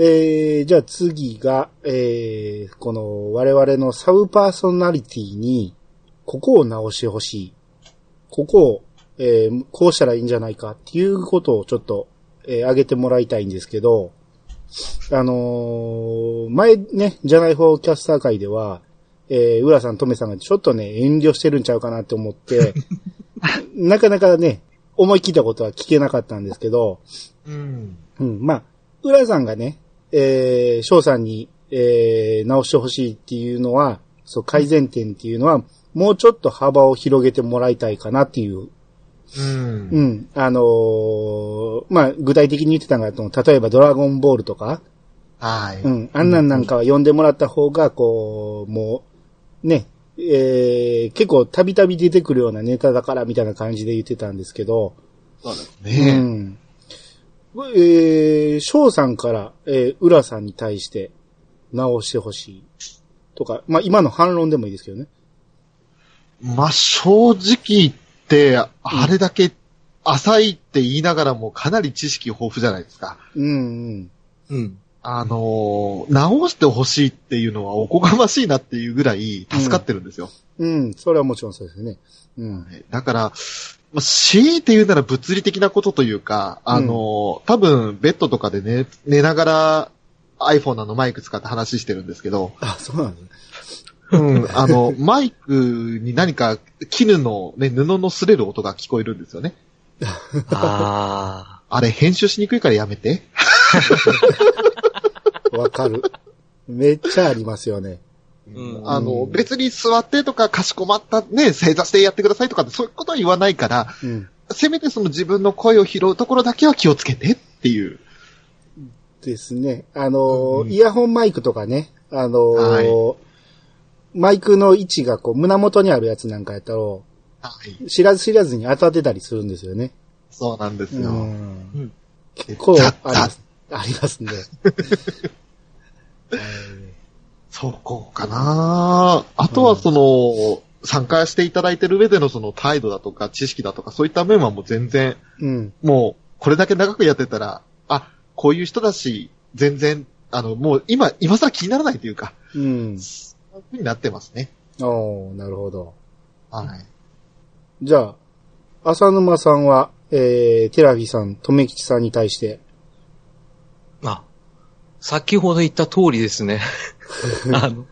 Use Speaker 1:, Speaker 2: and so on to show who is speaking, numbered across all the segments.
Speaker 1: えー、じゃあ次が、えー、この我々のサブパーソナリティに、ここを直してほしい。ここを、えー、こうしたらいいんじゃないかっていうことをちょっと、えー、挙げてもらいたいんですけど、あのー前ね、じゃない方キャスター会では、えー、浦さん、とめさんがちょっとね、遠慮してるんちゃうかなって思って、なかなかね、思い切ったことは聞けなかったんですけど、
Speaker 2: うん。
Speaker 1: うん、まあ、浦さんがね、えー、翔さんに、えー、直してほしいっていうのは、そう、改善点っていうのは、もうちょっと幅を広げてもらいたいかなっていう、
Speaker 2: うん。
Speaker 1: うん、あのーまあ、具体的に言ってたのが、例えばドラゴンボールとか、
Speaker 2: はい。
Speaker 1: うん、あんなんなんかは読んでもらった方が、こう、もう、ね、えー、結構たびたび出てくるようなネタだからみたいな感じで言ってたんですけど、
Speaker 2: そうです
Speaker 1: う
Speaker 2: ね。
Speaker 1: ん。えー、翔さんから、えー、浦さんに対して直してほしい。とか、まあ、今の反論でもいいですけどね。
Speaker 2: まあ、正直言って、あれだけ浅いって言いながらもかなり知識豊富じゃないですか。
Speaker 1: うん、うん。
Speaker 2: うん。あのー直してほしいっていうのはおこがましいなっていうぐらい助かってるんですよ。
Speaker 1: うん、それはもちろんそうですね。うん。
Speaker 2: だから、まあ、強いて言うなら物理的なことというか、あのー多分ベッドとかで寝、寝ながら iPhone のマイク使って話してるんですけど、
Speaker 1: あ、そうなんですね。
Speaker 2: うん、あの、マイクに何か絹のね、布の擦れる音が聞こえるんですよね。
Speaker 3: あ
Speaker 2: あれ編集しにくいからやめて。
Speaker 1: わかる。めっちゃありますよね。
Speaker 3: うん
Speaker 2: あの、
Speaker 1: うん
Speaker 2: 別に座ってとかかしこまったね、正座してやってくださいとかってそういうことは言わないから、
Speaker 1: うん。
Speaker 2: せめてその自分の声を拾うところだけは気をつけてっていう。
Speaker 1: ですね。あのー
Speaker 2: うん
Speaker 1: イヤホンマイクとかね、あのー
Speaker 2: は
Speaker 1: マイクの位置がこう胸元にあるやつなんかやったら、
Speaker 2: はい。
Speaker 1: 知らず知らずに当たってたりするんですよね。
Speaker 2: そうなんです
Speaker 1: う
Speaker 2: よ。
Speaker 1: ん。結構
Speaker 2: ざ
Speaker 1: あります。ありますね。
Speaker 2: そこかなあとはその、参加していただいてる上でのその態度だとか知識だとかそういった面はもう全然、
Speaker 1: うん。
Speaker 2: もうこれだけ長くやってたら、あ、こういう人だし、全然、あの、もう今、今更気にならないというか、
Speaker 1: うん。
Speaker 2: そういう風になってますね。
Speaker 1: おーなるほど。
Speaker 2: はい。
Speaker 1: じゃあ、浅沼さんは、えー、テラフィさん、とめきちさんに対して、
Speaker 3: あ。あ、先ほど言った通りですね。あの、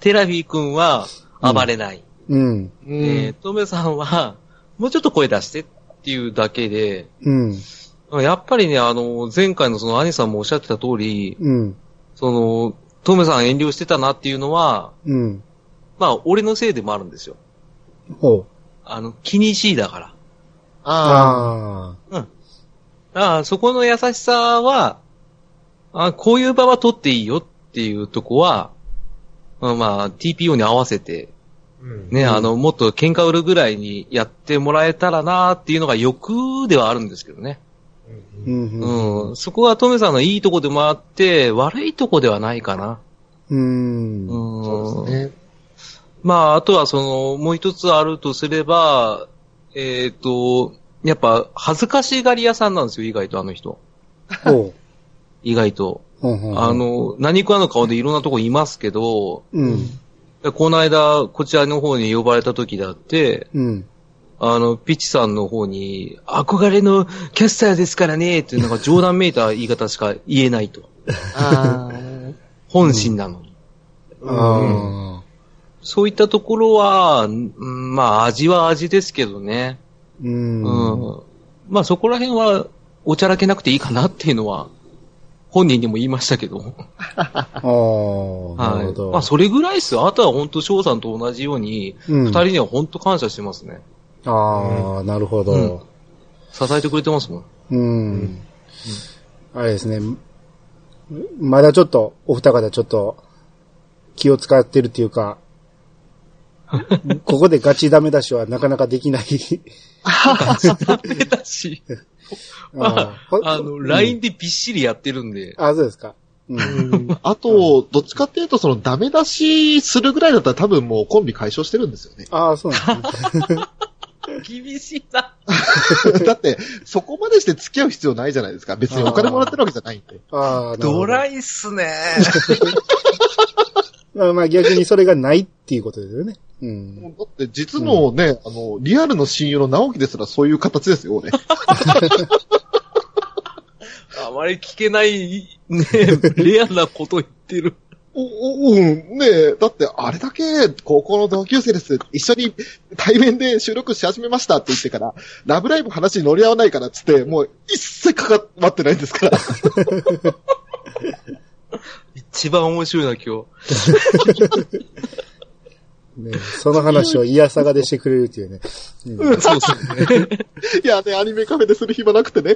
Speaker 3: テラフィー君は暴れない。
Speaker 1: うん。
Speaker 3: えー、トメさんは、もうちょっと声出してっていうだけで、
Speaker 1: うん。
Speaker 3: やっぱりね、あの、前回のその兄さんもおっしゃってた通り、
Speaker 1: うん。
Speaker 3: その、トメさん遠慮してたなっていうのは、
Speaker 1: うん。
Speaker 3: まあ、俺のせいでもあるんですよ。
Speaker 1: ほう。
Speaker 3: あの、気にしいだから。
Speaker 2: あ
Speaker 1: あ
Speaker 3: ああ、そこの優しさは、あこういう場は取っていいよっていうとこは、まあ、まあ、TPO に合わせて、
Speaker 2: あ。うん
Speaker 3: ね、あの、もっと喧嘩売るぐらいにやってもらえたらなっていうのが欲ではあるんですけどね。
Speaker 1: ー。うん。うん。
Speaker 3: うん。そこはトメさんのいいとこでもあって、悪いとこではないかな。
Speaker 1: うん。
Speaker 3: うん。
Speaker 2: そうですね。
Speaker 3: まあ、あとはその、もう一つあるとすれば、えっ、と、やっぱ、恥ずかしがり屋さんなんですよ、意外とあの人。
Speaker 1: ほ
Speaker 3: 意外と。あ、の、何食わぬ顔でいろんなとこいますけど、
Speaker 1: うん。
Speaker 3: この間、こちらの方に呼ばれた時だって、
Speaker 1: うん。
Speaker 3: あの、ピッチさんの方に、憧れのキャスターですからね、っていうのが冗談めいた言い方しか言えないと。
Speaker 2: あ
Speaker 3: 本心なのに。
Speaker 1: あ
Speaker 3: そういったところは、うんまあ、味は味ですけどね。
Speaker 1: ー。うん。
Speaker 3: うん。まあ、そこら辺は、おちゃらけなくていいかなっていうのは、本人にも言いましたけど。
Speaker 1: ああ、なるほ
Speaker 3: はい。
Speaker 1: ど。
Speaker 3: まあ、それぐらいですよ。あとは本当翔さんと同じように、
Speaker 1: うん
Speaker 3: 二人には本当感謝してますね。
Speaker 1: ああ、なるほど。
Speaker 3: 支えてくれてますもん。
Speaker 1: うん。あれですね。まだちょっと、お二方ちょっと、気を使ってるっていうか、ここでガチダメ出しはなかなかできない。
Speaker 3: ダメだし。
Speaker 1: あー
Speaker 3: あの、LINE でびっしりやってるんで。
Speaker 1: あ、そうですか。うん。
Speaker 2: ーあと、どっちかっていうと、そのダメ出しするぐらいだったら多分もうコンビ解消してるんですよね。
Speaker 1: ああ、そうなんですね。
Speaker 3: 厳しいな。
Speaker 2: だって、そこまでして付き合う必要ないじゃないですか。別にお金もらってるわけじゃないんで。
Speaker 1: ああ、
Speaker 3: ドライっすね。
Speaker 1: まあまあ逆にそれがないっていうことですよね。うん。
Speaker 2: だって実のね、あの、リアルの親友の直樹ですらそういう形ですよね。
Speaker 3: あまり聞けない、ね、レアなこと言ってる。
Speaker 2: お、お、うん、ねえ、だってあれだけ高校の同級生です。一緒に対面で収録し始めましたって言ってから、ラブライブ話に乗り合わないからっつって、もう一切関わってないんですから。
Speaker 3: 一番面白いな、今
Speaker 1: ね、その話をイヤサガでしてくれるっていうね。うん
Speaker 3: 日。そうですね。
Speaker 2: いやね、アニメカフェでする暇なくてね。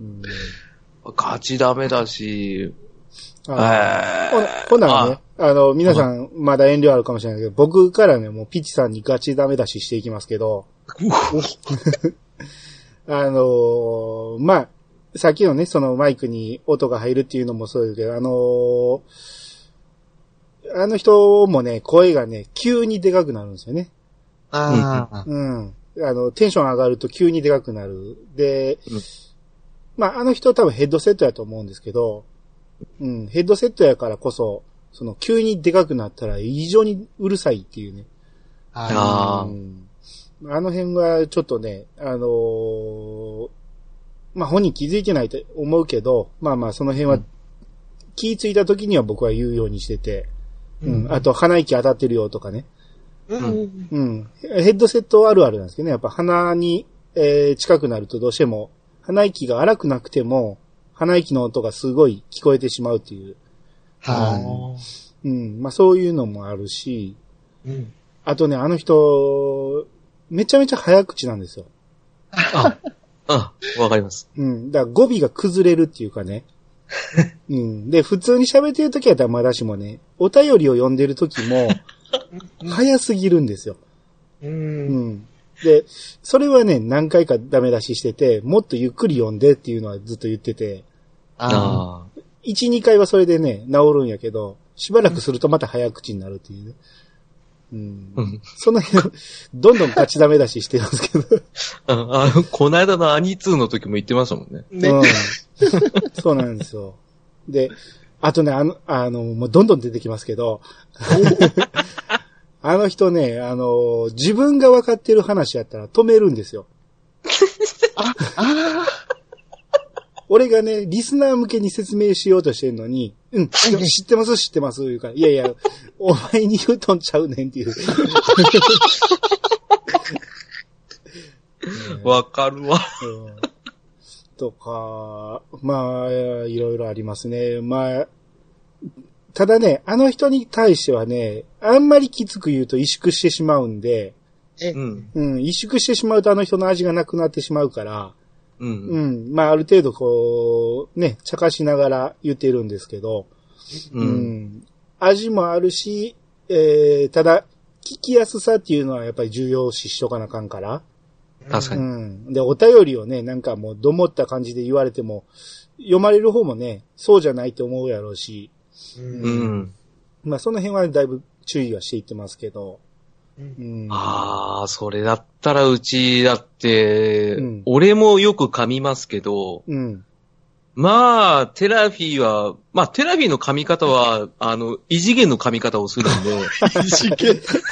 Speaker 1: うん
Speaker 3: ガチダメだし、
Speaker 1: あほな
Speaker 3: え
Speaker 1: ほんならね、あの、皆さん、まだ遠慮あるかもしれないけど、僕からね、もうピッチさんにガチダメ出ししていきますけど、あのーまあ、さっきのね、そのマイクに音が入るっていうのもそうですけど、あのーあの人もね、声がね、急にでかくなるんですよね。
Speaker 2: ああ。
Speaker 1: うん。あの、テンション上がると急にでかくなる。で、
Speaker 3: うん
Speaker 1: まあ、あの人多分ヘッドセットやと思うんですけど、うん、ヘッドセットやからこそ、その急にでかくなったら異常にうるさいっていうね。
Speaker 3: あー
Speaker 1: うんあの辺はちょっとね、あのーまあ、本人気づいてないと思うけど、まあまあその辺は気ぃついた時には僕は言うようにしてて、うん、あと鼻息当たってるよとかね。
Speaker 2: うん。
Speaker 1: うん。ヘッドセットあるあるなんですけどね。やっぱ鼻に、えー近くなるとどうしても、鼻息が荒くなくても、鼻息の音がすごい聞こえてしまうっていう。
Speaker 2: は
Speaker 1: うん。まあそういうのもあるし、
Speaker 2: い。うん。
Speaker 1: あとね、あの人、めちゃめちゃ早口なんですよ。
Speaker 3: あ、あ、わかります。
Speaker 1: うん。だから語尾が崩れるっていうかね。うん。で、普通に喋ってる時はまだしもね、お便りを読んでる時も、早すぎるんですよ。
Speaker 2: う。
Speaker 1: うんん。で、それはね、何回かダメ出ししてて、もっとゆっくり読んでっていうのはずっと言ってて、
Speaker 2: あ
Speaker 3: あ
Speaker 1: 1、2回はそれでね、治るんやけど、しばらくするとまた早口になるっていうね。うん
Speaker 3: あ。うん。
Speaker 1: その辺、どんどん勝ちダメ出ししてますけど。
Speaker 3: ああの、この間のアニ2の時も言ってましたもんね。
Speaker 2: ね。
Speaker 1: うん。そうなんですよ。で、あとね、あの、あの、もうどんどん出てきますけど、あの人ね、あの、自分が分かってる話やったら止めるんですよ。
Speaker 2: あ あ。
Speaker 1: 俺がね、リスナー向けに説明しようとしてるのに、うん、知ってます、知ってます、言うから、いやいや、お前に言うとんちゃうねんっていう。
Speaker 3: わかるわ。
Speaker 1: うんとか、まあ、いろいろありますね。まあ、ただね、あの人に対してはね、あんまりきつく言うと萎縮してしまうんで、
Speaker 3: うん。
Speaker 1: うん、萎縮してしまうとあの人の味がなくなってしまうから、
Speaker 3: う。
Speaker 1: うんん、まあある程度こう、ね、茶化しながら言ってるんですけど、
Speaker 3: う。
Speaker 1: うんん、味もあるし、えー、ただ、聞きやすさっていうのはやっぱり重要視しとかなあかんから。う
Speaker 3: 確かに。
Speaker 1: ん。で、お便りをね、なんかもう、どもった感じで言われても、読まれる方もね、そうじゃないと思うやろうし、
Speaker 2: う。
Speaker 3: うんん。
Speaker 1: まあ、その辺はだいぶ注意はしていってますけど、うん。
Speaker 3: ああ、それだったらうちだって、
Speaker 1: うん
Speaker 3: 俺もよく噛みますけど、
Speaker 1: うん。
Speaker 3: まあ、テラフィーは、まあ、テラフィーの噛み方は、あの、異次元の噛み方をするんで、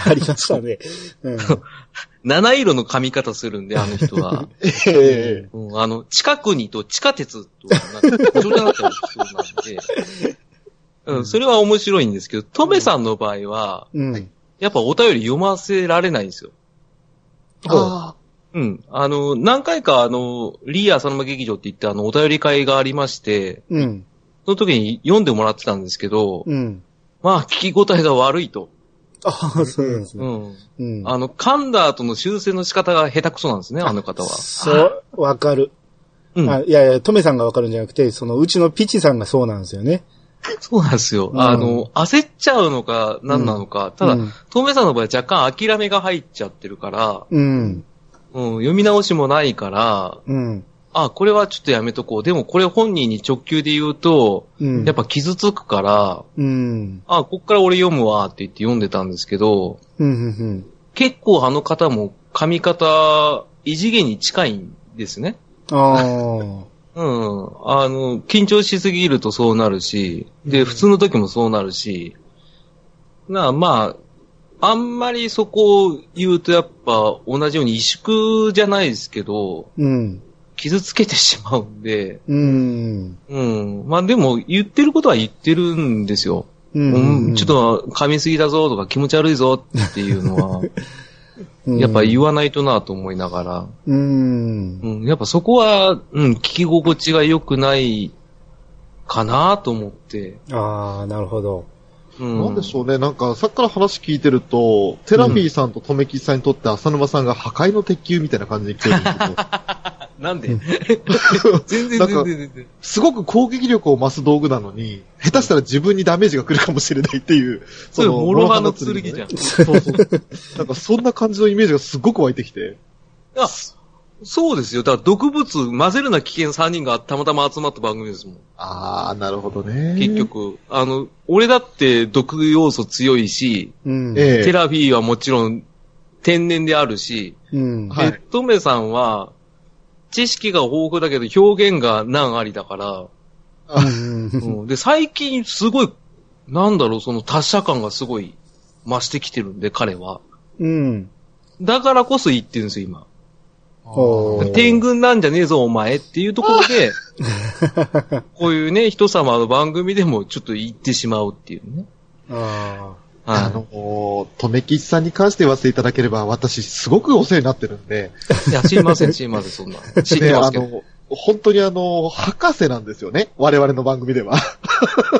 Speaker 1: ありましたね。うん。
Speaker 3: 七色の噛み方するんで、あの人は。
Speaker 2: ええ
Speaker 3: うん、あの、近くにと地下鉄と、なんうん、それは面白いんですけど、トメさんの場合は、
Speaker 1: うん。
Speaker 3: やっぱお便り読ませられないんですよ。
Speaker 2: あ
Speaker 3: うん。あの、何回かあの、リーアーサノマ劇場って言ってあの、お便り会がありまして、
Speaker 1: うん。
Speaker 3: その時に読んでもらってたんですけど、
Speaker 1: うん。
Speaker 3: まあ、聞き応えが悪いと。
Speaker 1: ああ、そうなんですね。
Speaker 3: うん。
Speaker 1: うん。
Speaker 3: あの、噛んだ後の修正の仕方が下手くそなんですね、あの方は。
Speaker 1: そう、わかる。
Speaker 3: うん。
Speaker 1: あいやいや、トメさんがわかるんじゃなくて、その、うちのピチさんがそうなんですよね。
Speaker 3: そうなんですよ。
Speaker 1: うん
Speaker 3: あの、焦っちゃうのか、何なのか。ただ、
Speaker 1: うん
Speaker 3: トメさんの場合は若干諦めが入っちゃってるから、
Speaker 1: うん。
Speaker 3: うん、読み直しもないから、
Speaker 1: うん。
Speaker 3: あ、これはちょっとやめとこう。でもこれ本人に直球で言うと、
Speaker 1: うん。
Speaker 3: やっぱ傷つくから、
Speaker 1: うん。
Speaker 3: あ、こっから俺読むわって言って読んでたんですけど、
Speaker 1: うん。うん。
Speaker 3: 結構あの方も髪型、異次元に近いんですね。
Speaker 1: ああ。
Speaker 3: うん。あの、緊張しすぎるとそうなるし、で、普通の時もそうなるし、なあ、まあ、あんまりそこを言うとやっぱ同じように萎縮じゃないですけど、
Speaker 1: うん。
Speaker 3: 傷つけてしまうんで、
Speaker 1: うん。
Speaker 3: うん。まあでも言ってることは言ってるんですよ。
Speaker 1: う
Speaker 3: うん、ちょっと噛みすぎだぞとか気持ち悪いぞっていうのは、
Speaker 1: うん、
Speaker 3: やっぱ言わないとなと思いながら、
Speaker 1: うん。
Speaker 3: うん、やっぱそこは、うん、聞き心地が良くないかなと思って。
Speaker 1: ああ、なるほど。
Speaker 3: うん、
Speaker 2: なんでしょうね、なんか、さっきから話聞いてると、テラフィーさんととめきちさんにとって浅沼さんが破壊の鉄球みたいな感じで聞こえるんですけど、
Speaker 3: なんで？全然全然全然。
Speaker 2: すごく攻撃力を増す道具なのに、下手したら自分にダメージが来るかもしれないっていう、
Speaker 3: それ、諸刃の
Speaker 2: 剣
Speaker 3: 剣じゃん。
Speaker 2: そうそう。なんかそんな感じのイメージがすごく湧いてきて。
Speaker 3: あ、そうですよ。だから毒物混ぜるな危険3人がたまたま集まった番組ですもん。
Speaker 2: あー、なるほどね。
Speaker 3: 結。局。あの、俺だって毒要素強いし、
Speaker 1: うん。
Speaker 2: ええ
Speaker 3: テラフィーはもちろん天然であるし、
Speaker 1: うん。
Speaker 2: はい
Speaker 3: で、トメさんは、知識が豊富だけど表現が難ありだから、
Speaker 1: うん
Speaker 3: うんで、最近すごい、なんだろう、その達者感がすごい増してきてるんで、彼は。
Speaker 1: うん。
Speaker 3: だからこそ言ってるんですよ、今。天狗なんじゃねえぞ、お前っていうところで、こういうね、人様の番組でもちょっと言ってしまうっていうね。
Speaker 1: あ
Speaker 2: あ
Speaker 3: は
Speaker 2: の、とめきちさんに関して言わせていただければ、私すごくお世話になってるんで、
Speaker 3: い。いや、知りません、知りません、そんな。知って
Speaker 2: で、
Speaker 3: ますけど。
Speaker 2: あの、本当にあの、博士なんですよね。我々の番組では。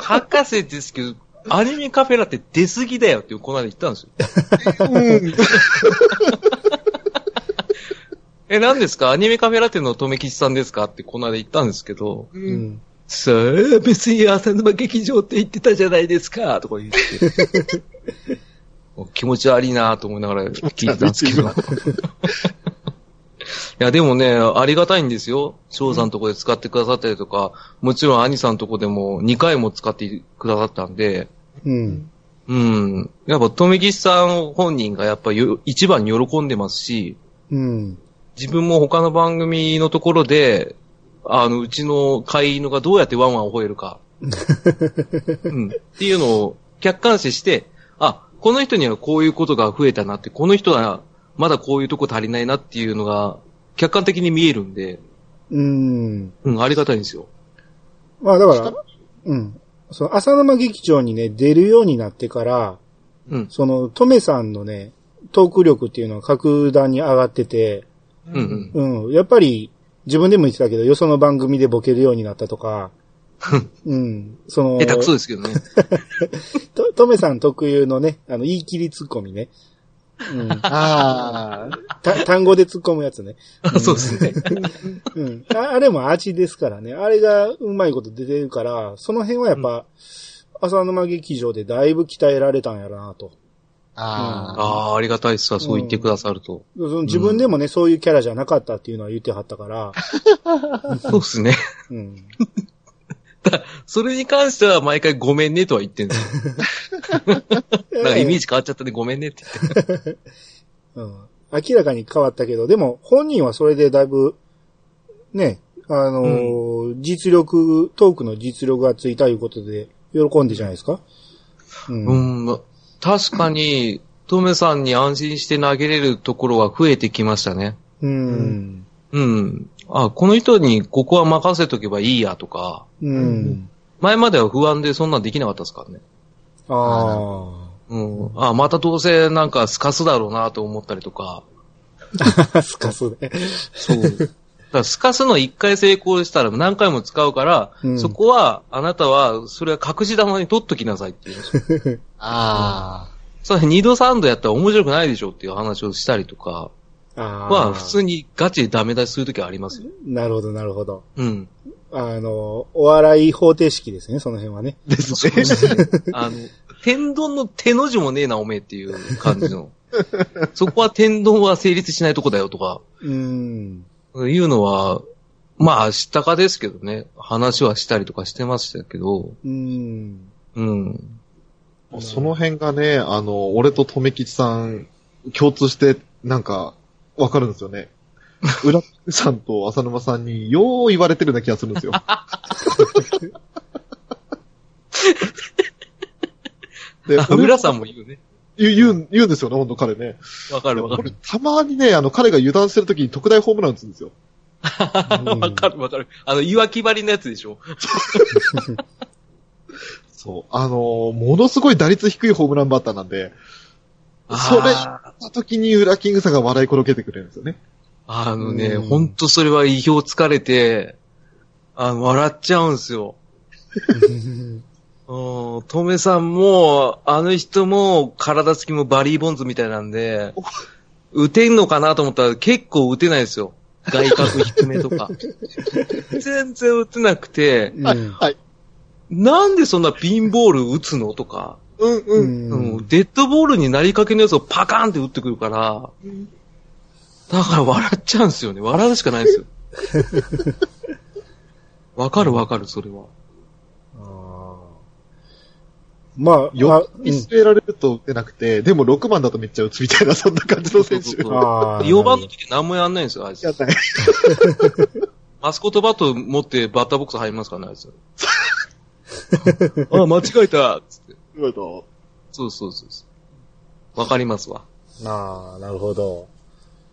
Speaker 3: 博士ですけど、アニメカフェラって出過ぎだよってこの間言ったんですよ。
Speaker 2: うん。
Speaker 3: え、何ですか？アニメカフェラテのとめきちさんですか？ってこの間言ったんですけど、
Speaker 1: あ。うん。
Speaker 3: さあ、別に浅沼劇場って言ってたじゃないですかとか言って。気持ち悪いなと思いながら聞いてたんですけど。いや、でもね、ありがたいんですよ。翔さんのとこで使ってくださったりとか、もちろん兄さんのとこでも2回も使ってくださったんで、
Speaker 1: うん。
Speaker 3: うん。やっぱ、とめきちさん本人がやっぱよ一番に喜んでますし、
Speaker 1: うん。
Speaker 3: 自分も他の番組のところで、あの、うちの飼い犬がどうやってワンワンを吠えるか、うん、っていうのを客観視して、あ、この人にはこういうことが増えたなって、この人はまだこういうとこ足りないなっていうのが客観的に見えるんで、
Speaker 1: うん。
Speaker 3: うん、ありがたいんですよ。
Speaker 1: まあだから、うん。その浅沼劇場にね、出るようになってから、
Speaker 3: うん、
Speaker 1: その、トメさんのね、トーク力っていうのは格段に上がってて、
Speaker 3: うん、うん。
Speaker 1: うん。やっぱり、自分でも言ってたけど、よその番組でボケるようになったとか、うん。その、
Speaker 3: 下手くそですけどね。
Speaker 1: と、トメさん特有のね、あの、言い切りツッコミね。うん。
Speaker 2: ああ。
Speaker 1: た単語で突っ込むやつね。
Speaker 3: そうですね。
Speaker 1: うん。ああれも味ですからね。あれがうまいこと出てるから、その辺はやっぱ、浅沼劇場でだいぶ鍛えられたんやろなと。
Speaker 2: ああ。
Speaker 3: ああ、ありがたいっすわ、そう言ってくださると。
Speaker 1: その自分でもね、そういうキャラじゃなかったっていうのは言ってはったから、
Speaker 3: そうですね。
Speaker 1: うん。
Speaker 3: それに関しては毎回ごめんねとは言ってんですよ。なんかイメージ変わっちゃったね、ごめんねって言って。
Speaker 1: うん。明らかに変わったけど、でも本人はそれでだいぶ、ね、あのー実力、トークの実力がついたいうことで、喜んでじゃないですか？うん。
Speaker 3: うん、確かに、トメさんに安心して投げれるところは増えてきましたね。
Speaker 1: うん。
Speaker 3: うん。あ、この人にここは任せとけばいいやとか、
Speaker 1: うん。
Speaker 3: 前までは不安でそんなんできなかったですからね。
Speaker 1: あ
Speaker 3: うん。あ、またどうせなんかスカスだろうなと思ったりとか。
Speaker 1: あ。すかすね。
Speaker 3: そう。だからスカスの一回成功したら何回も使うから、
Speaker 1: うん
Speaker 3: そこは、あなたは、それは隠し玉に取っときなさいっていうんですよ。
Speaker 2: あ
Speaker 3: それ二度三度やったら面白くないでしょっていう話をしたりとか
Speaker 1: ああ。
Speaker 3: は、普通にガチでダメ出しするときはありますよ。
Speaker 1: なるほど、なるほど。
Speaker 3: うん。
Speaker 1: あの、お笑い方程式ですね、その辺はね。
Speaker 2: あ。ですね。
Speaker 3: あの、天丼の手の字もねえな、おめえっていう感じの。そこは天丼は成立しないとこだよとか、
Speaker 1: うん。
Speaker 3: いうのは、まあ、知ったかですけどね、話はしたりとかしてましたけど、
Speaker 1: うん。
Speaker 3: うん。
Speaker 2: その辺がね、あの、俺ととめきちさん共通して、なんか、わかるんですよね。浦さんと浅沼さんによう言われてるような気がするんですよ。で、
Speaker 3: あ浦さんも言うね。
Speaker 2: 言う、言うん、言うんですよね、ほんと彼ね。
Speaker 3: わかるわかる。
Speaker 2: たまにね、あの、彼が油断してる時に特大ホームラン打つんですよ。
Speaker 3: わかるわかる。あの、岩木張りのやつでしょ。
Speaker 2: そう。あのーものすごい打率低いホームランバッターなんで、それ
Speaker 3: あー
Speaker 2: その時に裏キングさんが笑い転げてくれるんですよね。
Speaker 3: あのね、
Speaker 1: うん
Speaker 3: ほんとそれは意表つかれて、あの、笑っちゃうんすよ。うん、トメさんも、あの人も、体つきもバリーボンズみたいなんで、打てんのかなと思ったら結構打てないですよ。外角低めとか。全然打てなくて、
Speaker 1: うん
Speaker 2: はい。
Speaker 3: なんでそんなピンボール打つのとか、
Speaker 2: うん
Speaker 1: う
Speaker 2: うん。
Speaker 3: うんん、デッドボールになりかけのやつをパカーンって打ってくるから、だから笑っちゃうんですよね。笑うしかないですよ。わかるわかる、それは。
Speaker 1: あーまあ、
Speaker 2: よ
Speaker 1: あ
Speaker 2: く見据えられると打てなくて、でも6番だとめっちゃ打つみたいな、そんな感じの選手。
Speaker 3: そうそうそう
Speaker 1: あー
Speaker 3: 4番の時何もやんないんですよ、あいつ
Speaker 2: や。ったね。
Speaker 3: マスコットバット持ってバッターボックス入りますからね、あいつ。あ、間違えたつって。そうそうそうそう。わかりますわ。
Speaker 1: ああ、なるほど。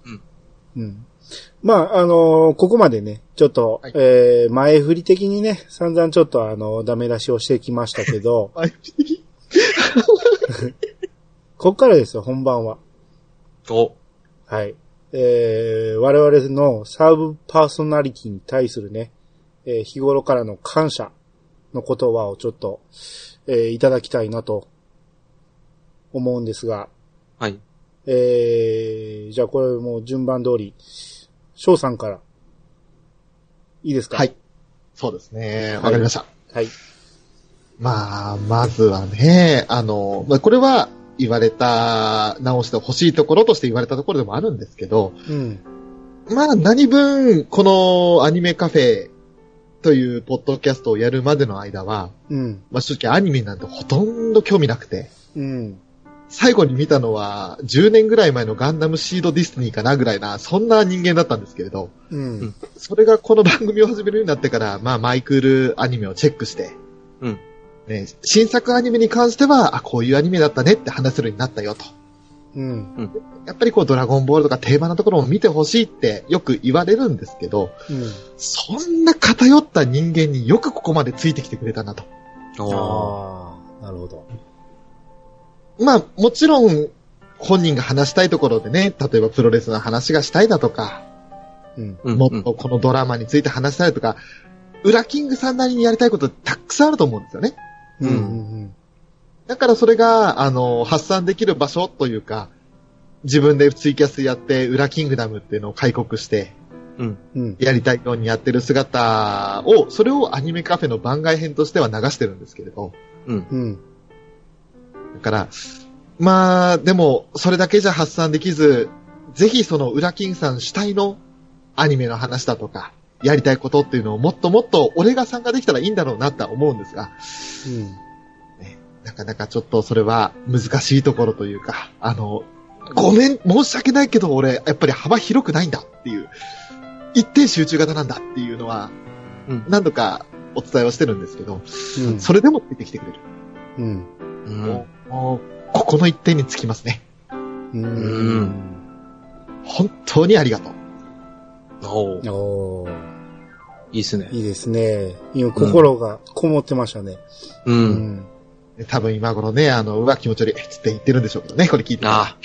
Speaker 3: うん。
Speaker 1: うん。まあ、あのーここまでね、ちょっと、
Speaker 2: はい
Speaker 1: えー、前振り的にね、散々ちょっとあの、ダメ出しをしてきましたけど、
Speaker 2: はい。
Speaker 1: こっからですよ、本番は。
Speaker 3: お。
Speaker 1: はい。えー、我々のサーブパーソナリティに対するね、えー日頃からの感謝の言葉をちょっと、えーいただきたいなと、思うんですが、
Speaker 3: はい。
Speaker 1: えー、じゃあこれもう順番通り、翔さんから、いいですか？
Speaker 2: はい。そうですね。
Speaker 1: はい
Speaker 2: わかりました。
Speaker 1: はい。
Speaker 2: まあ、まずはね、あの、まあ、これは言われた、直してほしいところとして言われたところでもあるんですけど、
Speaker 1: うん。
Speaker 2: まあ、何分、このアニメカフェというポッドキャストをやるまでの間は、
Speaker 1: うん。
Speaker 2: まあ、正直アニメなんてほとんど興味なくて、
Speaker 1: うん。
Speaker 2: 最後に見たのは、10年ぐらい前のガンダムシードディスティニーかなぐらいな、そんな人間だったんですけれど、
Speaker 1: うん。
Speaker 2: それがこの番組を始めるようになってから、まあ、マイクールアニメをチェックして、
Speaker 3: うん。
Speaker 2: ね、新作アニメに関しては、あ、こういうアニメだったねって話せるようになったよと。
Speaker 1: うん。
Speaker 2: やっぱりこう、ドラゴンボールとか定番なところも見てほしいってよく言われるんですけど、
Speaker 1: うん。
Speaker 2: そんな偏った人間によくここまでついてきてくれたなと。
Speaker 3: お
Speaker 1: ああ、なるほど。
Speaker 2: まあ、もちろん、本人が話したいところでね、例えばプロレスの話がしたいだとか、
Speaker 1: うん。
Speaker 3: うん
Speaker 2: もっとこのドラマについて話したいとか、ウラキングさんなりにやりたいことたくさんあると思うんですよね。
Speaker 1: うん。うん。
Speaker 2: だからそれが、あの、発散できる場所というか、自分でツイキャスやって、ウラキングダムっていうのを開国して、
Speaker 3: うん。
Speaker 1: うん。
Speaker 2: やりたいようにやってる姿を、それをアニメカフェの番外編としては流してるんですけれど、
Speaker 3: うん。
Speaker 1: うん。
Speaker 2: だから、まあ、でも、それだけじゃ発散できず、ぜひそのウラキングさん主体のアニメの話だとか、やりたいことっていうのをもっともっと俺が参加できたらいいんだろうなとは思うんですが、なかなかちょっとそれは難しいところというか、あの、ごめん、申し訳ないけど俺、やっぱり幅広くないんだっていう、一点集中型なんだっていうのは、
Speaker 3: うん
Speaker 2: 何度かお伝えはしてるんですけど、
Speaker 1: うん。
Speaker 2: それでもついてきてくれる。
Speaker 1: うん。
Speaker 3: うん。
Speaker 2: もうここの一点につきますね。
Speaker 1: うん。
Speaker 2: 本当にありがとう。
Speaker 3: おー
Speaker 1: おー
Speaker 3: いいっすね。
Speaker 1: いいですね。今、心がこもってましたね。
Speaker 3: う。
Speaker 1: うんん。
Speaker 2: 多分今頃ね、あの、うわ、気持ち悪い、つって言ってるんでしょうけどね、これ聞いて。
Speaker 3: ああ。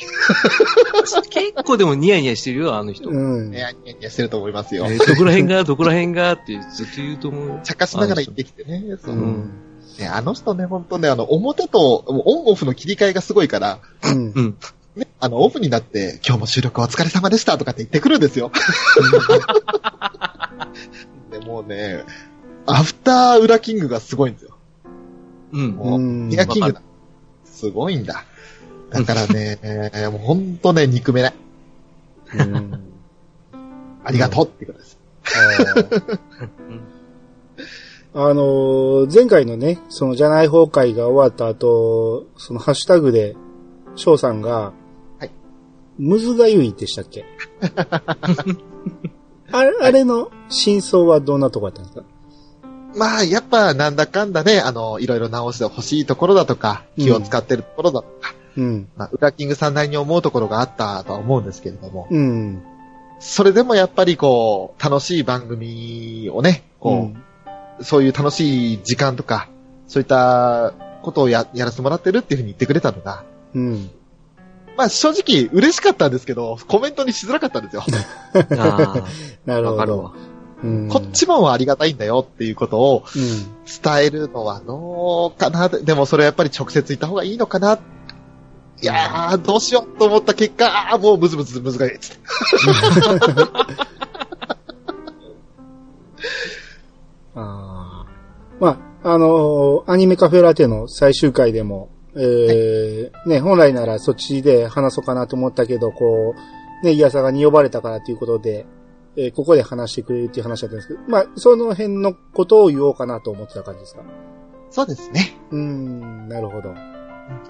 Speaker 3: 結構でもニヤニヤしてるよ、あの人。
Speaker 1: うん。
Speaker 2: ね、ニヤニヤしてると思いますよ。
Speaker 3: えーどこら辺が、どこら辺がってずっと言うと思うよ。
Speaker 2: 茶化しながら言ってきてね。そうう。
Speaker 1: ん。
Speaker 2: ね、あの人ね、本当ね、あの、表と、もうオンオフの切り替えがすごいから、
Speaker 1: うん
Speaker 3: う。ん。
Speaker 2: ね、あの、オフになって、今日も収録お疲れ様でしたとかって言ってくるんですよ。でもうね、アフターウラキングがすごいんですよ。
Speaker 3: うん。
Speaker 2: もう、
Speaker 1: うん
Speaker 2: ギアキングだ。すごいんだ。だからね、え ーもうほんとね、憎めない。
Speaker 1: うん。
Speaker 2: ありがとうっていうことです。
Speaker 1: あのー前回のね、その、じゃない崩壊が終わった後、そのハッシュタグで、翔さんが、
Speaker 2: はい
Speaker 1: むずがゆいでしたっけ？あれ、あれの真相はどんなとこだったんですか？
Speaker 2: まあ、やっぱなんだかんだね、あの、いろいろ直してほしいところだとか、気を使ってるところだとか、
Speaker 1: うん。
Speaker 2: まあ、ウラキングさんなりに思うところがあったとは思うんですけれども、
Speaker 1: うん。
Speaker 2: それでもやっぱりこう、楽しい番組をね、こう、そういう楽しい時間とか、そういったことをややらせてもらってるっていうふうに言ってくれたのが、
Speaker 1: うん。うん。
Speaker 2: まあ正直嬉しかったんですけど、コメントにしづらかったんですよ。
Speaker 3: あ
Speaker 1: なるほど。うん
Speaker 2: こっちもありがたいんだよっていうことを
Speaker 1: うん。
Speaker 2: 伝えるのはどうかな。でもそれはやっぱり直接言った方がいいのかな。いやー、どうしようと思った結果、あーもうブズブズ難しいっつって。
Speaker 1: ああ。まあ、あのーアニメカフェラテの最終回でも、えーね、本来ならそっちで話そうかなと思ったけど、こう、ね、イヤサガに呼ばれたからということで、えーここで話してくれるっていう話だったんですけど、まあ、その辺のことを言おうかなと思ってた感じですか？
Speaker 2: そうですね。
Speaker 1: うーん、なるほど。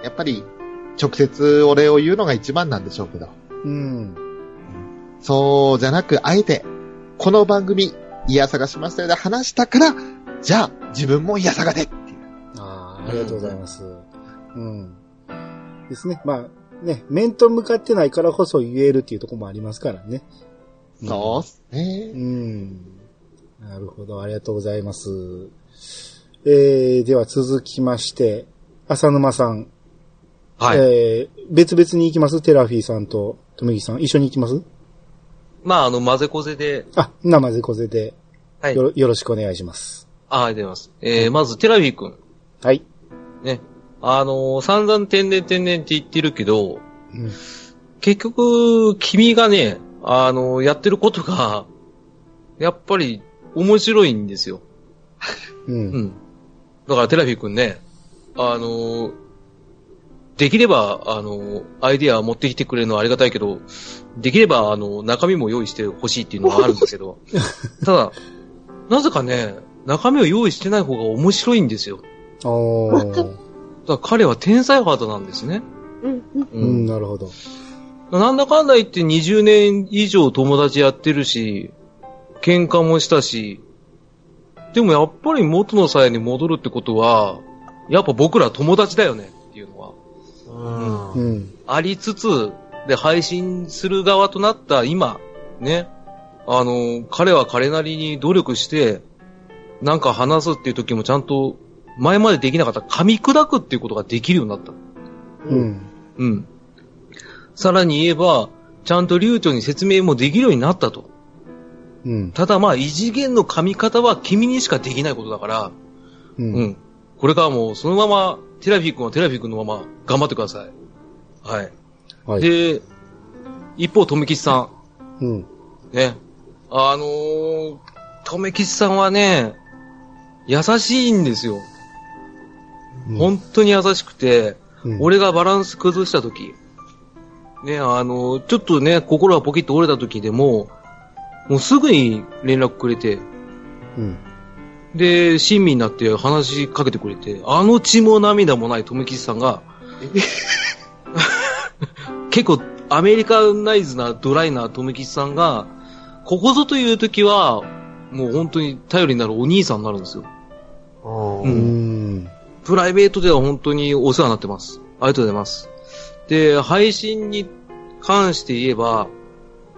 Speaker 2: やっぱり、直接お礼を言うのが一番なんでしょうけど。
Speaker 1: うん。
Speaker 2: そうじゃなく、あえて、この番組、イヤサガしましたよで話したから、じゃあ、自分もイヤサガでっていう。
Speaker 1: ああ、ありがとうございます。うん。ですね。まあ、ね、面と向かってないからこそ言えるっていうところもありますからね。
Speaker 2: そうっすね
Speaker 1: う。ん。なるほど、ありがとうございます。えー、では続きまして、浅沼さん。
Speaker 3: はい。
Speaker 1: えー、別々に行きます？テラフィーさんと、とめぎさん。一緒に行きます？
Speaker 3: まあ、あの、混ぜこぜで、
Speaker 1: あ、生ぜこぜで
Speaker 3: はい。
Speaker 1: よろ、よろしくお願いします。
Speaker 3: あ、ありがとうございます。えー、まず、テラフィー君。
Speaker 1: はい。
Speaker 3: ね。あのー散々天然天然って言ってるけど、
Speaker 1: うん。
Speaker 3: 結局、君がね、あのーやってることが、やっぱり面白いんですよ。
Speaker 1: う。
Speaker 3: うんん。だから、テラフィー君ね、あのーできれば、あのーアイディア持ってきてくれるのはありがたいけど、できれば、あの、中身も用意してほしいっていうのはあるんですけど、ただ、なぜかね、中身を用意してない方が面白いんですよ。
Speaker 1: おー。
Speaker 3: だから彼は天才肌なんですね。
Speaker 4: うんうん。
Speaker 1: うん、なるほど。
Speaker 3: なんだかんだ言って20年以上友達やってるし、喧嘩もしたし、でもやっぱり元の際に戻るってことは、やっぱ僕ら友達だよねっていうのは、
Speaker 1: う。ん。
Speaker 3: ありつつ、で、配信する側となった今、ね、あの、彼は彼なりに努力して、なんか話すっていう時もちゃんと、前までできなかった噛み砕くっていうことができるようになった。
Speaker 1: うん。
Speaker 3: うん。さらに言えば、ちゃんと流暢に説明もできるようになったと。
Speaker 1: うん。
Speaker 3: ただまあ、異次元の噛み方は君にしかできないことだから、
Speaker 1: う。
Speaker 3: うんん。これからもうそのまま、テラフィー君はテラフィー君のまま頑張ってください。はい。
Speaker 1: はい。
Speaker 3: で、一方、とめきちさ
Speaker 1: うん。
Speaker 3: ん。ね。あのー、とめきちさんはね、優しいんですよ。本当に優しくて、
Speaker 1: うん、
Speaker 3: 俺がバランス崩した時、ね、あの、ちょっとね、心がポキッと折れた時でも、もうすぐに連絡くれて、
Speaker 1: うん。
Speaker 3: で、親身になって話しかけてくれて、あの血も涙もない富吉さんが、結構アメリカナイズなドライな富吉さんが、ここぞという時は、もう本当に頼りになるお兄さんになるんですよ。
Speaker 2: う
Speaker 1: うんん。
Speaker 3: プライベートでは本当にお世話になってます。ありがとうございます。で、配信に関して言えば、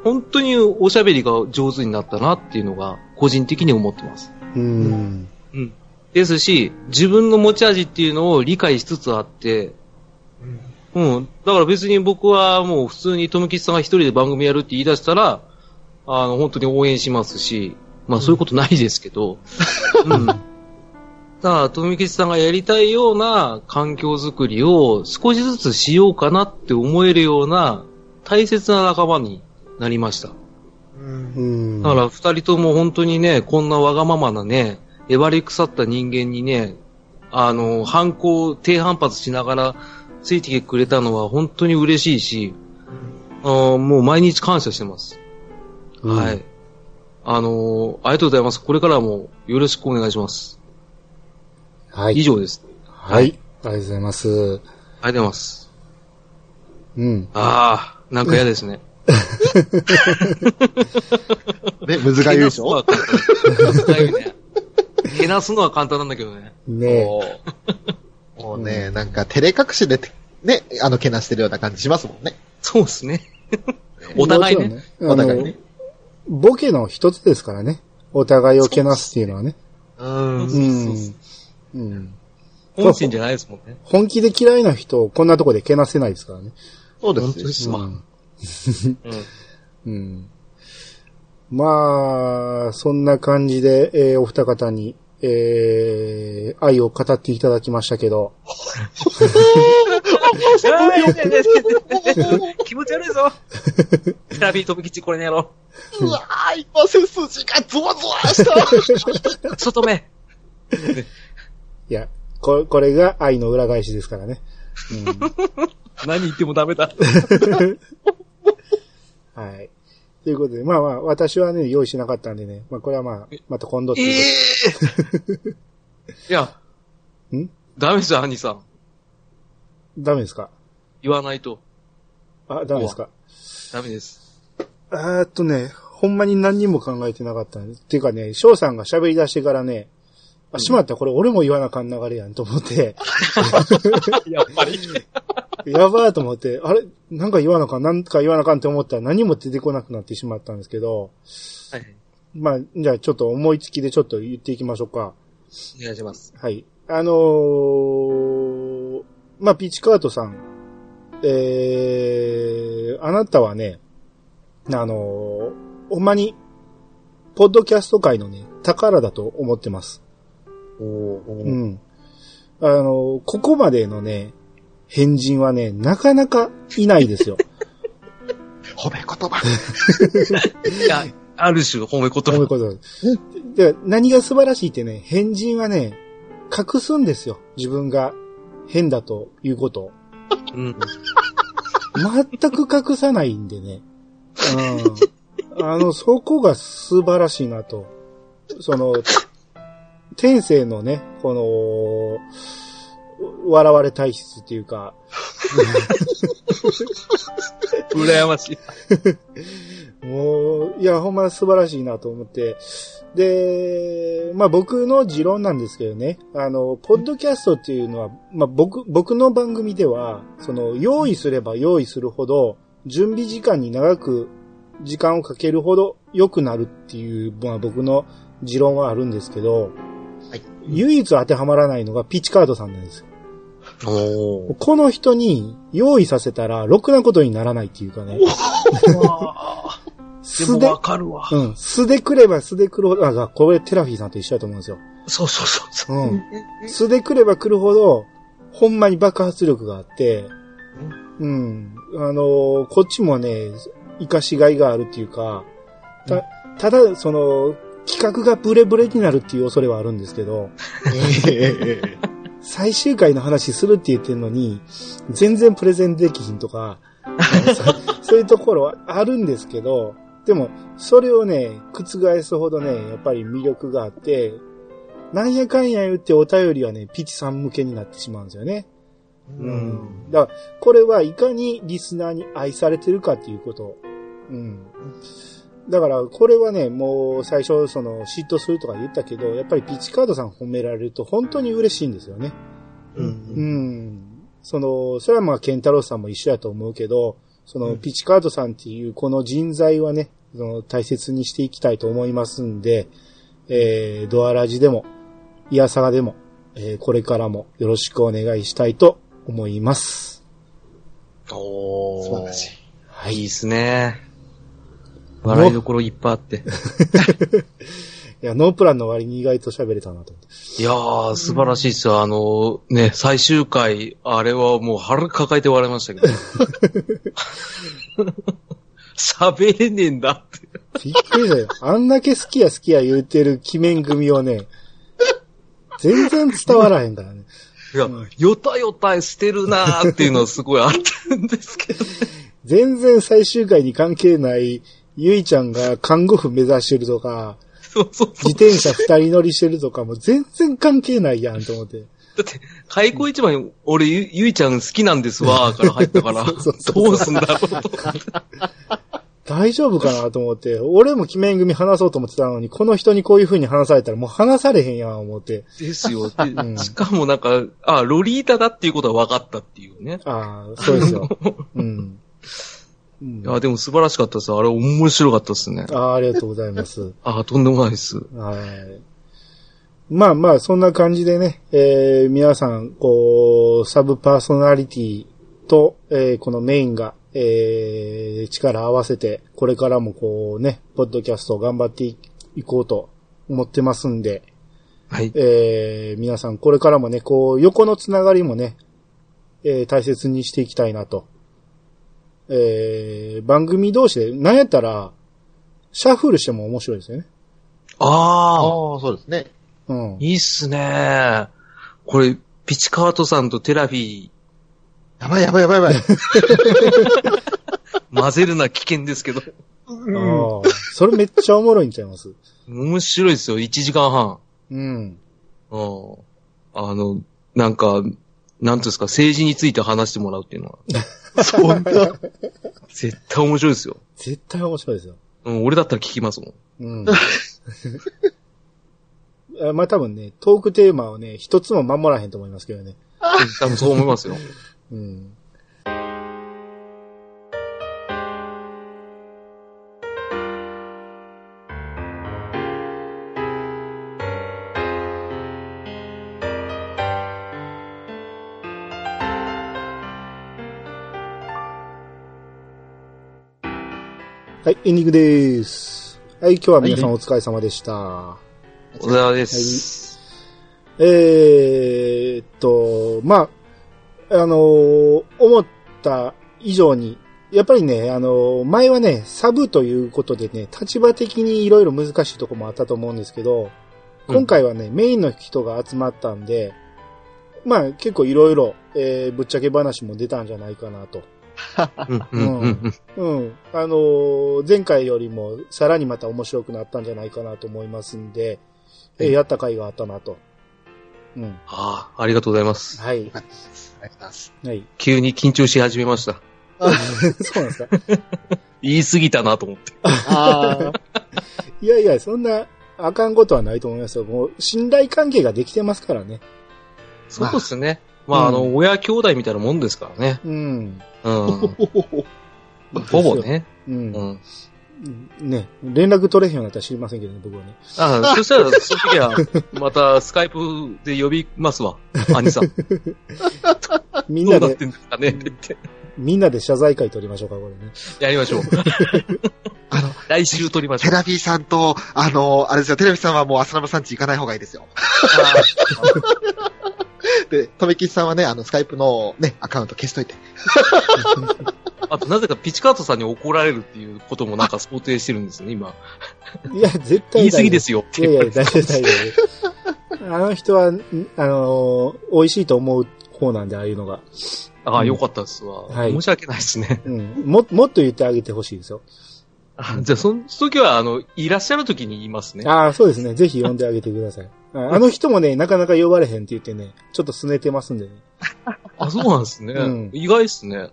Speaker 3: 本当におしゃべりが上手になったなっていうのが個人的に思ってます。
Speaker 1: うん。
Speaker 3: うん。ですし、自分の持ち味っていうのを理解しつつあって、うん。だから別に僕はもう普通に富吉さんが一人で番組やるって言い出したら、あの、本当に応援しますし、まあそういうことないですけど、うん。だから、富吉さんがやりたいような環境づくりを少しずつしようかなって思えるような大切な仲間になりました。
Speaker 2: うん
Speaker 1: うん。
Speaker 3: だから二人とも本当にね、こんなわがままなね、えばり腐った人間にね、あの、反抗、低反発しながらついてきてくれたのは本当に嬉しいし、あーもう毎日感謝してます。
Speaker 1: うん
Speaker 3: はい。あのーありがとうございます。これからもよろしくお願いします。
Speaker 1: はい。
Speaker 3: 以上です。
Speaker 1: はい。ありがとうございます。
Speaker 3: ありがとうございます。
Speaker 1: うん。
Speaker 3: ああ、なんか嫌ですね。
Speaker 2: ね、むずがゆいでしょ？
Speaker 3: けなすのは簡単。なすのは簡単なんだけどね。
Speaker 1: ね
Speaker 2: もうね、なんか照れ隠しでて、ね、あの、けなしてるような感じしますもんね。
Speaker 3: そうですね。お互いね。
Speaker 1: もちろん
Speaker 2: お互いね。
Speaker 1: ボケの一つですからね。お互いをけなすっていうのはね。
Speaker 2: うん。
Speaker 3: そう
Speaker 1: ん。うん。
Speaker 3: 本心じゃないですもんね。
Speaker 1: 本気で嫌いな人をこんなとこでけなせないですからね。
Speaker 2: そうで
Speaker 3: 本当ですすわ。
Speaker 1: うん
Speaker 3: うん。
Speaker 1: うん。まあ、そんな感じで、えーお二方に、えー愛を語っていただきましたけど、
Speaker 3: 気持ち悪いぞ。キラビー飛び吉これねやろ
Speaker 2: うわー、今背筋がゾワゾワした。
Speaker 3: う。外目。
Speaker 1: いや、ここれが愛の裏返しですからね。
Speaker 3: 何言ってもダメだ。
Speaker 1: はい。ということで、まあまあ、私はね、用意しなかったんでね、まあこれはまあ、また今度って
Speaker 3: え
Speaker 1: いうこ
Speaker 3: え いや、
Speaker 1: と。ん？
Speaker 3: ダメですよ、兄さん。
Speaker 1: ダメですか？
Speaker 3: 言わないと。
Speaker 1: あ、ダメですか？
Speaker 3: ダメです。
Speaker 1: あーっとね、ほんまに何にも考えてなかったんです。っていうかね、翔さんが喋り出してからね、あ、しまった、これ俺も言わなあかん流れやんと思って、
Speaker 3: やっぱり。
Speaker 1: やばーと思って、あれ？なんか言わなあかん、なんか言わなあかんって思ったら何も出てこなくなってしまったんですけど、
Speaker 3: はい。
Speaker 1: まあ、じゃあちょっと思いつきでちょっと言っていきましょうか。
Speaker 3: お願いします。
Speaker 1: はい。あのー、まあ、ピッチカートさん、えー、あなたはね、あのー、ほんまに、ポッドキャスト界のね、宝だと思ってます。
Speaker 2: お
Speaker 1: う
Speaker 2: ー
Speaker 1: ん。あのー、ここまでのね、変人はね、なかなかいないですよ。
Speaker 2: 褒め言葉。
Speaker 3: いや、ある種褒め言葉。
Speaker 1: 褒めことで何が素晴らしいってね、変人はね、隠すんですよ。自分が変だということを。
Speaker 3: うん。
Speaker 1: 全く隠さないんでね。うん。あの、そこが素晴らしいなと。その、天性のね、この、笑われ体質っていうか、
Speaker 3: 羨ましい。
Speaker 1: もう、いや、ほんま素晴らしいなと思って。で、まあ僕の持論なんですけどね、あの、ポッドキャストっていうのは、まあ僕、僕の番組では、その、用意すれば用意するほど、準備時間に長く時間をかけるほど良くなるっていう、まあ僕の持論はあるんですけど、
Speaker 2: はい
Speaker 1: 唯一当てはまらないのがピッチカードさんなんですよ。この人に用意させたら、ろくなことにならないっていうかね。
Speaker 3: で
Speaker 1: 素で
Speaker 3: もわ、かるわ。
Speaker 1: うん。素で来れば素で来るほど、あ、これテラフィーさんと一緒だと思うんですよ。
Speaker 3: そうそうそうそう。
Speaker 1: うん。素で来れば来るほど、ほんまに爆発力があって、うん。あのーこっちもね、活かしがいがあるっていうか、た、ただ、その、企画がブレブレになるっていう恐れはあるんですけど、最終回の話するって言ってるのに、全然プレゼンできひんとか、そ そういうところはあるんですけど、でも、それをね、覆すほどね、やっぱり魅力があって、なんやかんや言ってお便りはね、ピチさん向けになってしまうんですよね。うん。だから、これはいかにリスナーに愛されてるかっていうこと。うん。だから、これはね、もう最初、その、嫉妬するとか言ったけど、やっぱりピッチカードさん褒められると本当に嬉しいんですよね。
Speaker 2: うん
Speaker 1: うん。その、それはまあ、ケンタロウさんも一緒やと思うけど、その、
Speaker 2: うん
Speaker 1: ピッチカードさんっていうこの人材はね、その大切にしていきたいと思いますんで、えー、ドアラジでも、イヤサガでも、えー、これからもよろしくお願いしたいと思います。
Speaker 3: おー。
Speaker 2: 素晴らしい。
Speaker 1: はい
Speaker 3: いいっすね。笑いどころいっぱいあって。
Speaker 1: いや、ノープランの割に意外と喋れたなと思って。
Speaker 3: いやー、素晴らしいっすよ。あの、ね、最終回、あれはもう腹抱えて笑いましたけど。喋れねえんだって。
Speaker 1: びっくりしたよ。あんだけ好きや好きや言うてる鬼面組をね、全然伝わらへんからね。
Speaker 3: いや、よたよたしてるなーっていうのはすごいあったんですけど。
Speaker 1: 全然最終回に関係ない、ゆいちゃんが看護婦目指してるとか、
Speaker 3: そうそう
Speaker 1: 自。転車二人乗りしてるとかも全然関係ないやんと思って。
Speaker 3: だって、開口一番に、俺、ゆ、ゆいちゃん好きなんですわ、から入ったから、
Speaker 1: そうそうそう
Speaker 3: どうすんだろうと。
Speaker 1: 大丈夫かなと思って、俺も鬼面組話そうと思ってたのに、この人にこういう風に話されたらもう話されへんやん、思って。
Speaker 3: ですよ。で
Speaker 1: うん
Speaker 3: しかもなんか、あ、ロリータだっていうことは分かったっていうね。
Speaker 1: ああ、そうですよ。うん。うん
Speaker 3: いや、でも素晴らしかったです。あれ面白かったですね。
Speaker 1: ああ、ありがとうございます。
Speaker 3: あ、とんでもないです。
Speaker 1: はい。まあまあ、そんな感じでね、えー、皆さん、こう、サブパーソナリティと、えー、このメインが、えー、力を合わせて、これからもこうね、ポッドキャストを頑張っていいこうと思ってますんで、
Speaker 3: はい。
Speaker 1: えー、皆さん、これからもね、こう、横のつながりもね、えー、大切にしていきたいなと。えー、番組同士で、なんやったら、シャッフルしても面白いですよね。
Speaker 3: ああ、
Speaker 2: ああ、そうですね。
Speaker 1: うん。
Speaker 3: いいっすね。これ、ピチカートさんとテラフィー、
Speaker 2: やばいやばいやばいやばい。
Speaker 3: 混ぜるな危険ですけど。
Speaker 1: ああ、それめっちゃおもろいんちゃいます？
Speaker 3: 面白いですよ、1時間半。
Speaker 1: うん。
Speaker 3: うん。あの、なんか、なんていうんですか、政治について話してもらうっていうのは。
Speaker 2: そんな。
Speaker 3: 絶対面白いですよ。
Speaker 1: 絶対面白いですよ。
Speaker 3: うん、俺だったら聞きますもん。
Speaker 1: うん。あまあ多分ね、トークテーマをね、一つも守らへんと思いますけどね。
Speaker 3: 多分そう思いますよ。
Speaker 1: うん。エンディングです。はい、今日は皆さんお疲れ様でした。
Speaker 3: お疲れ様です。
Speaker 1: えーっと、まあ、あのー思った以上に、やっぱりね、あのー前はね、サブということでね、立場的にいろいろ難しいとこもあったと思うんですけど、
Speaker 3: うん
Speaker 1: 今回はね、メインの人が集まったんで、まあ結構いろいろ、えーぶっちゃけ話も出たんじゃないかなと。
Speaker 3: うん、うん、うん。
Speaker 1: うん。あのー前回よりもさらにまた面白くなったんじゃないかなと思いますんで、えー
Speaker 3: はい
Speaker 1: やった甲斐があったなと。うん。
Speaker 3: ああ、ありがとうございます。
Speaker 1: はい
Speaker 2: よ。かったですありがとうございます。
Speaker 1: はい。
Speaker 3: 急に緊張し始めました。
Speaker 1: そうなんですか
Speaker 3: 言い過ぎたなと思って。
Speaker 2: ああ。
Speaker 1: いやいや、そんな、あかんことはないと思いますよ。もう、信頼関係ができてますからね。
Speaker 3: そうですね。まあ、あ
Speaker 1: う
Speaker 3: の、親兄弟みたいなもんですからね。
Speaker 1: うん。
Speaker 3: うん。ほぼね。
Speaker 1: う。
Speaker 3: うんん。
Speaker 1: ね、連絡取れへんようになったら知りませんけどね、僕はね。
Speaker 3: ああ、そしたら、その時は、また、スカイプで呼びますわ。兄さん。
Speaker 1: みんなで
Speaker 3: どうなって、んですかねって。
Speaker 1: みんなで謝罪会撮りましょうか、これね。
Speaker 3: やりましょう。
Speaker 2: あの、
Speaker 3: 来週撮りましょう。
Speaker 2: テラビーさんと、あの、あれですよ、テラビーさんはもう浅沼さんち行かない方がいいですよ。で、とめきちさんはね、あの、スカイプのね、アカウント消しといて。
Speaker 3: あと、なぜかピチカートさんに怒られるっていうこともなんか想定してるんですよね、今。
Speaker 1: いや、絶対。
Speaker 3: 言い過ぎですすよって
Speaker 1: いやいや、大丈夫、大丈夫。あの人は、んあのー美味しいと思う方なんで、ああいうのが。
Speaker 3: ああ、よかったですわ。
Speaker 1: はい
Speaker 3: 申し訳ないですね。
Speaker 1: うん。も、もっと言ってあげてほしいですよ。
Speaker 3: あじゃあ、その時は、あの、いらっしゃる時に言いますね。
Speaker 1: ああ、そうですね。ぜひ呼んであげてください。ああの人もね、なかなか呼ばれへんって言ってね、ちょっと拗ねてますんでね。
Speaker 3: あ、そうなんですね。
Speaker 1: うん
Speaker 3: 意外ですね。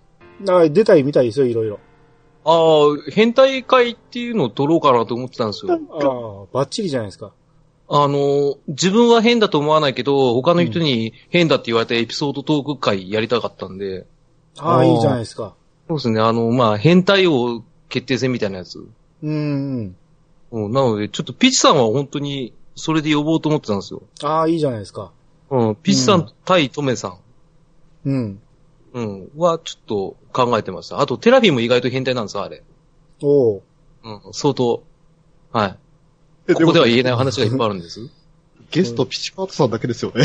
Speaker 1: ああ出たいみたいですよ、いろいろ。
Speaker 3: ああ、変態会っていうのを撮ろうかなと思ってたんですよ。
Speaker 1: ああ、バッチリじゃないですか。
Speaker 3: あの、自分は変だと思わないけど、他の人に変だって言われたエピソードトーク会やりたかったんで、
Speaker 1: ああ、いいじゃないですか。
Speaker 3: そうですね、あの、まあ、変態王決定戦みたいなやつ。
Speaker 1: うんうん。
Speaker 3: うん、なので、ちょっとピチさんは本当に、それで呼ぼうと思ってたんですよ。
Speaker 1: ああ、いいじゃないですか。
Speaker 3: うん、ピチさん対トメさん。
Speaker 1: うん。
Speaker 3: うん、は、ちょっと考えてました。あと、テラフィーも意外と変態なんですよ、あれ。
Speaker 1: おう
Speaker 3: うん、相当。はい。
Speaker 2: え
Speaker 3: ここでは
Speaker 2: も
Speaker 3: 言えない話がいっぱいあるんです。
Speaker 2: ゲストピチパートさんだけですよね。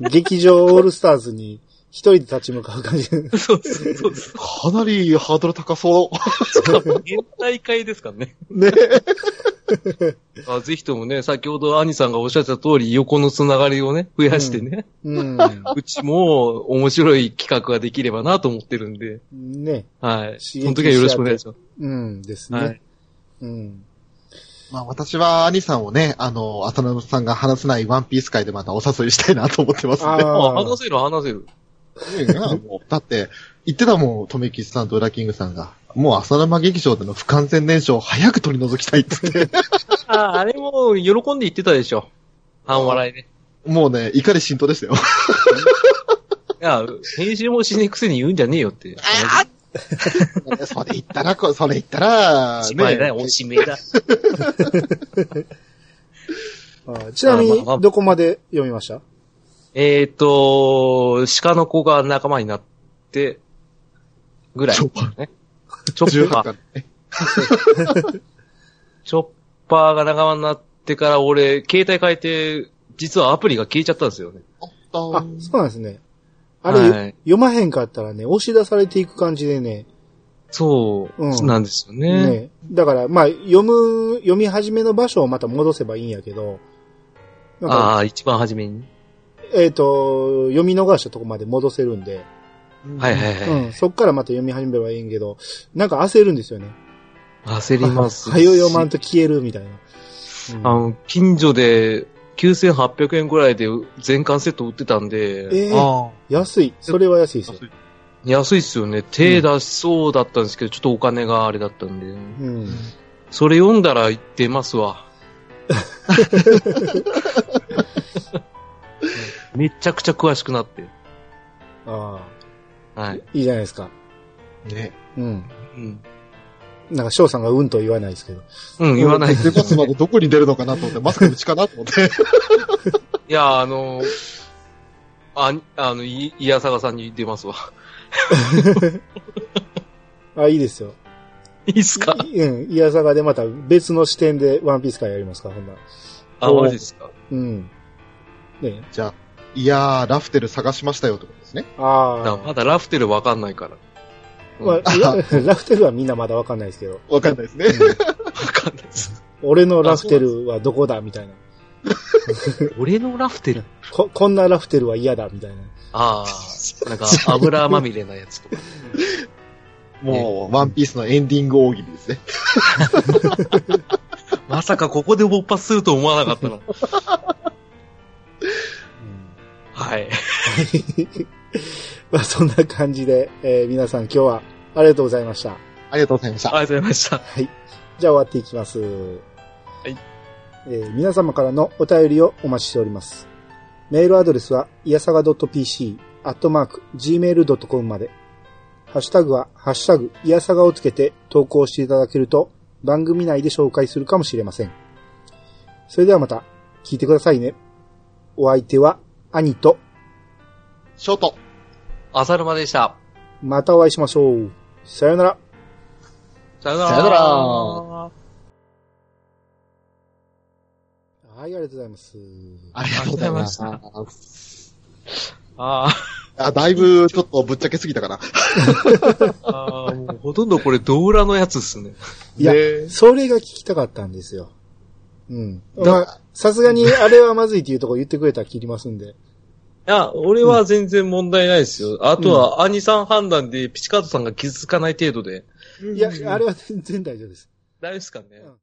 Speaker 1: 劇場オールスターズに一人で立ち向かう感じ。
Speaker 3: そうです、そうです。
Speaker 2: かなりハードル高そ
Speaker 3: 変態会ですからね。
Speaker 2: う。ね。
Speaker 3: あぜひともね、先ほど兄さんがおっしゃってた通り、横のつながりをね、増やしてね、
Speaker 1: うん。
Speaker 3: うちも面白い企画ができればなと思ってるんで、
Speaker 1: ね。
Speaker 3: はい。その時はよろしくお願いします。
Speaker 1: うんですね。
Speaker 3: はい。
Speaker 1: うん。
Speaker 2: まあ私は兄さんをね、あの、浅野さんが話せないワンピース界でまたお誘いしたいなと思ってますんで。
Speaker 1: あ
Speaker 3: あ、
Speaker 1: あ
Speaker 3: 話せる話せる。
Speaker 2: いいなもうだって、言ってたもん、とめきちさんとウラキングさんが。もう浅沼劇場での不完全燃焼を早く取り除きたいって言って。
Speaker 3: あ、あれも喜んで言ってたでしょ。半笑いで。
Speaker 2: もうね、怒り浸透でしたよ。
Speaker 3: いや、編集もしねえくせに言うんじゃねえよって。
Speaker 2: それ言ったら、こそれ言ったら、
Speaker 3: おしまいだよ、おしめだ。
Speaker 1: あちなみにどこまで読みました？
Speaker 3: えっと、鹿の子が仲間になって、ぐらい。
Speaker 2: チョッパ
Speaker 3: ね。チョッ
Speaker 2: 18
Speaker 3: パー。チョッパーが仲間になってから俺、携帯変えて、実はアプリが消えちゃったんですよね。
Speaker 2: あっ
Speaker 1: あ、
Speaker 2: た
Speaker 1: そうなんですね。あれ、
Speaker 3: はい
Speaker 1: 読まへんかったらね、押し出されていく感じでね、
Speaker 3: そう、
Speaker 1: うん
Speaker 3: なんですよね。
Speaker 1: ね。だから、まあ、読む、読み始めの場所をまた戻せばいいんやけど、
Speaker 3: ああ、一番初めに。
Speaker 1: えっ、と、読み逃したとこまで戻せるんで、
Speaker 3: はいはいはい。
Speaker 1: うん、そっからまた読み始めればいいんけど、なんか焦るんですよね。
Speaker 3: 焦りますし。
Speaker 1: はよ読まんと消えるみたいな。うん
Speaker 3: あの、近所で9800円くらいで全巻セット売ってたんで、
Speaker 1: えー
Speaker 2: あ
Speaker 1: 安い。それは安いですよ。
Speaker 3: 安いっすよね。手出しそうだったんですけど、ちょっとお金があれだったんで。
Speaker 1: うん。
Speaker 3: それ読んだら出ますわ。めちゃくちゃ詳しくなって。
Speaker 1: ああ、
Speaker 3: はい。
Speaker 1: いいじゃないですか。
Speaker 2: あ。ね。
Speaker 1: うん。
Speaker 3: うん。
Speaker 1: なんか翔さんがうんと言わないですけど。
Speaker 3: うん、言わない。
Speaker 2: 出ますまでどこに出るのかなと思って、まさかうちかなと思って。
Speaker 3: いや、あの、あ、あの、い、いやさがさんに出ますわ。
Speaker 1: あ、いいですよ。
Speaker 3: いいっすか？
Speaker 1: うん。いやさがでまた別の視点でワンピース会やりますか、ほんなら
Speaker 3: あ、マジですか？
Speaker 1: うん。ね
Speaker 2: じゃあ、いやー、ラフテル探しましたよってことですね。
Speaker 1: あ
Speaker 3: まだラフテルわかんないから。うん
Speaker 1: まあ、ラ ラフテルはみんなまだわかんないですけど。
Speaker 2: わかんないですね。
Speaker 3: わかんないです。
Speaker 1: 俺のラフテルはどこだみたいな。
Speaker 3: 俺のラフテル？
Speaker 1: こ、こんなラフテルは嫌だみたいな。
Speaker 3: ああ、なんか油まみれなやつとか。
Speaker 2: もう、ワンピースのエンディング大喜利ですね。
Speaker 3: まさかここで勃発すると思わなかったな。はい。
Speaker 1: まあそんな感じで、えー皆さん今日はありがとうございました。
Speaker 2: ありがとうございました。
Speaker 3: ありがとうございました。
Speaker 1: はい。じゃあ終わっていきます。はいえー皆様からのお便りをお待ちしております。メールアドレスは、いやさが .pc、アットマーク、gmail.com まで。ハッシュタグは、ハッシュタグ、いやさがをつけて投稿していただけると、番組内で紹介するかもしれません。それではまた、聞いてくださいね。お相手は、兄と、
Speaker 2: ショート。
Speaker 3: 浅沼でした。
Speaker 1: またお会いしましょう。さよなら。
Speaker 3: さよなら。
Speaker 2: さよなら
Speaker 1: はい、ありがとうございます。
Speaker 2: ありがとうございました。
Speaker 3: ああ
Speaker 2: あ、だいぶ、ちょっとぶっちゃけすぎたかな。
Speaker 3: あー、もうほとんどこれ動裏のやつっすね。
Speaker 1: いや
Speaker 2: ね
Speaker 1: それが聞きたかったんですよ。うん。
Speaker 2: だ
Speaker 1: まあ、さすがにあれはまずいっていうところ言ってくれたら切りますんで。
Speaker 3: いや、俺は全然問題ないですよ。あとは、兄さん判断でピチカートさんが傷つかない程度で。
Speaker 1: いや、あれは全然大丈夫です。
Speaker 3: 大丈夫ですかね、
Speaker 1: うん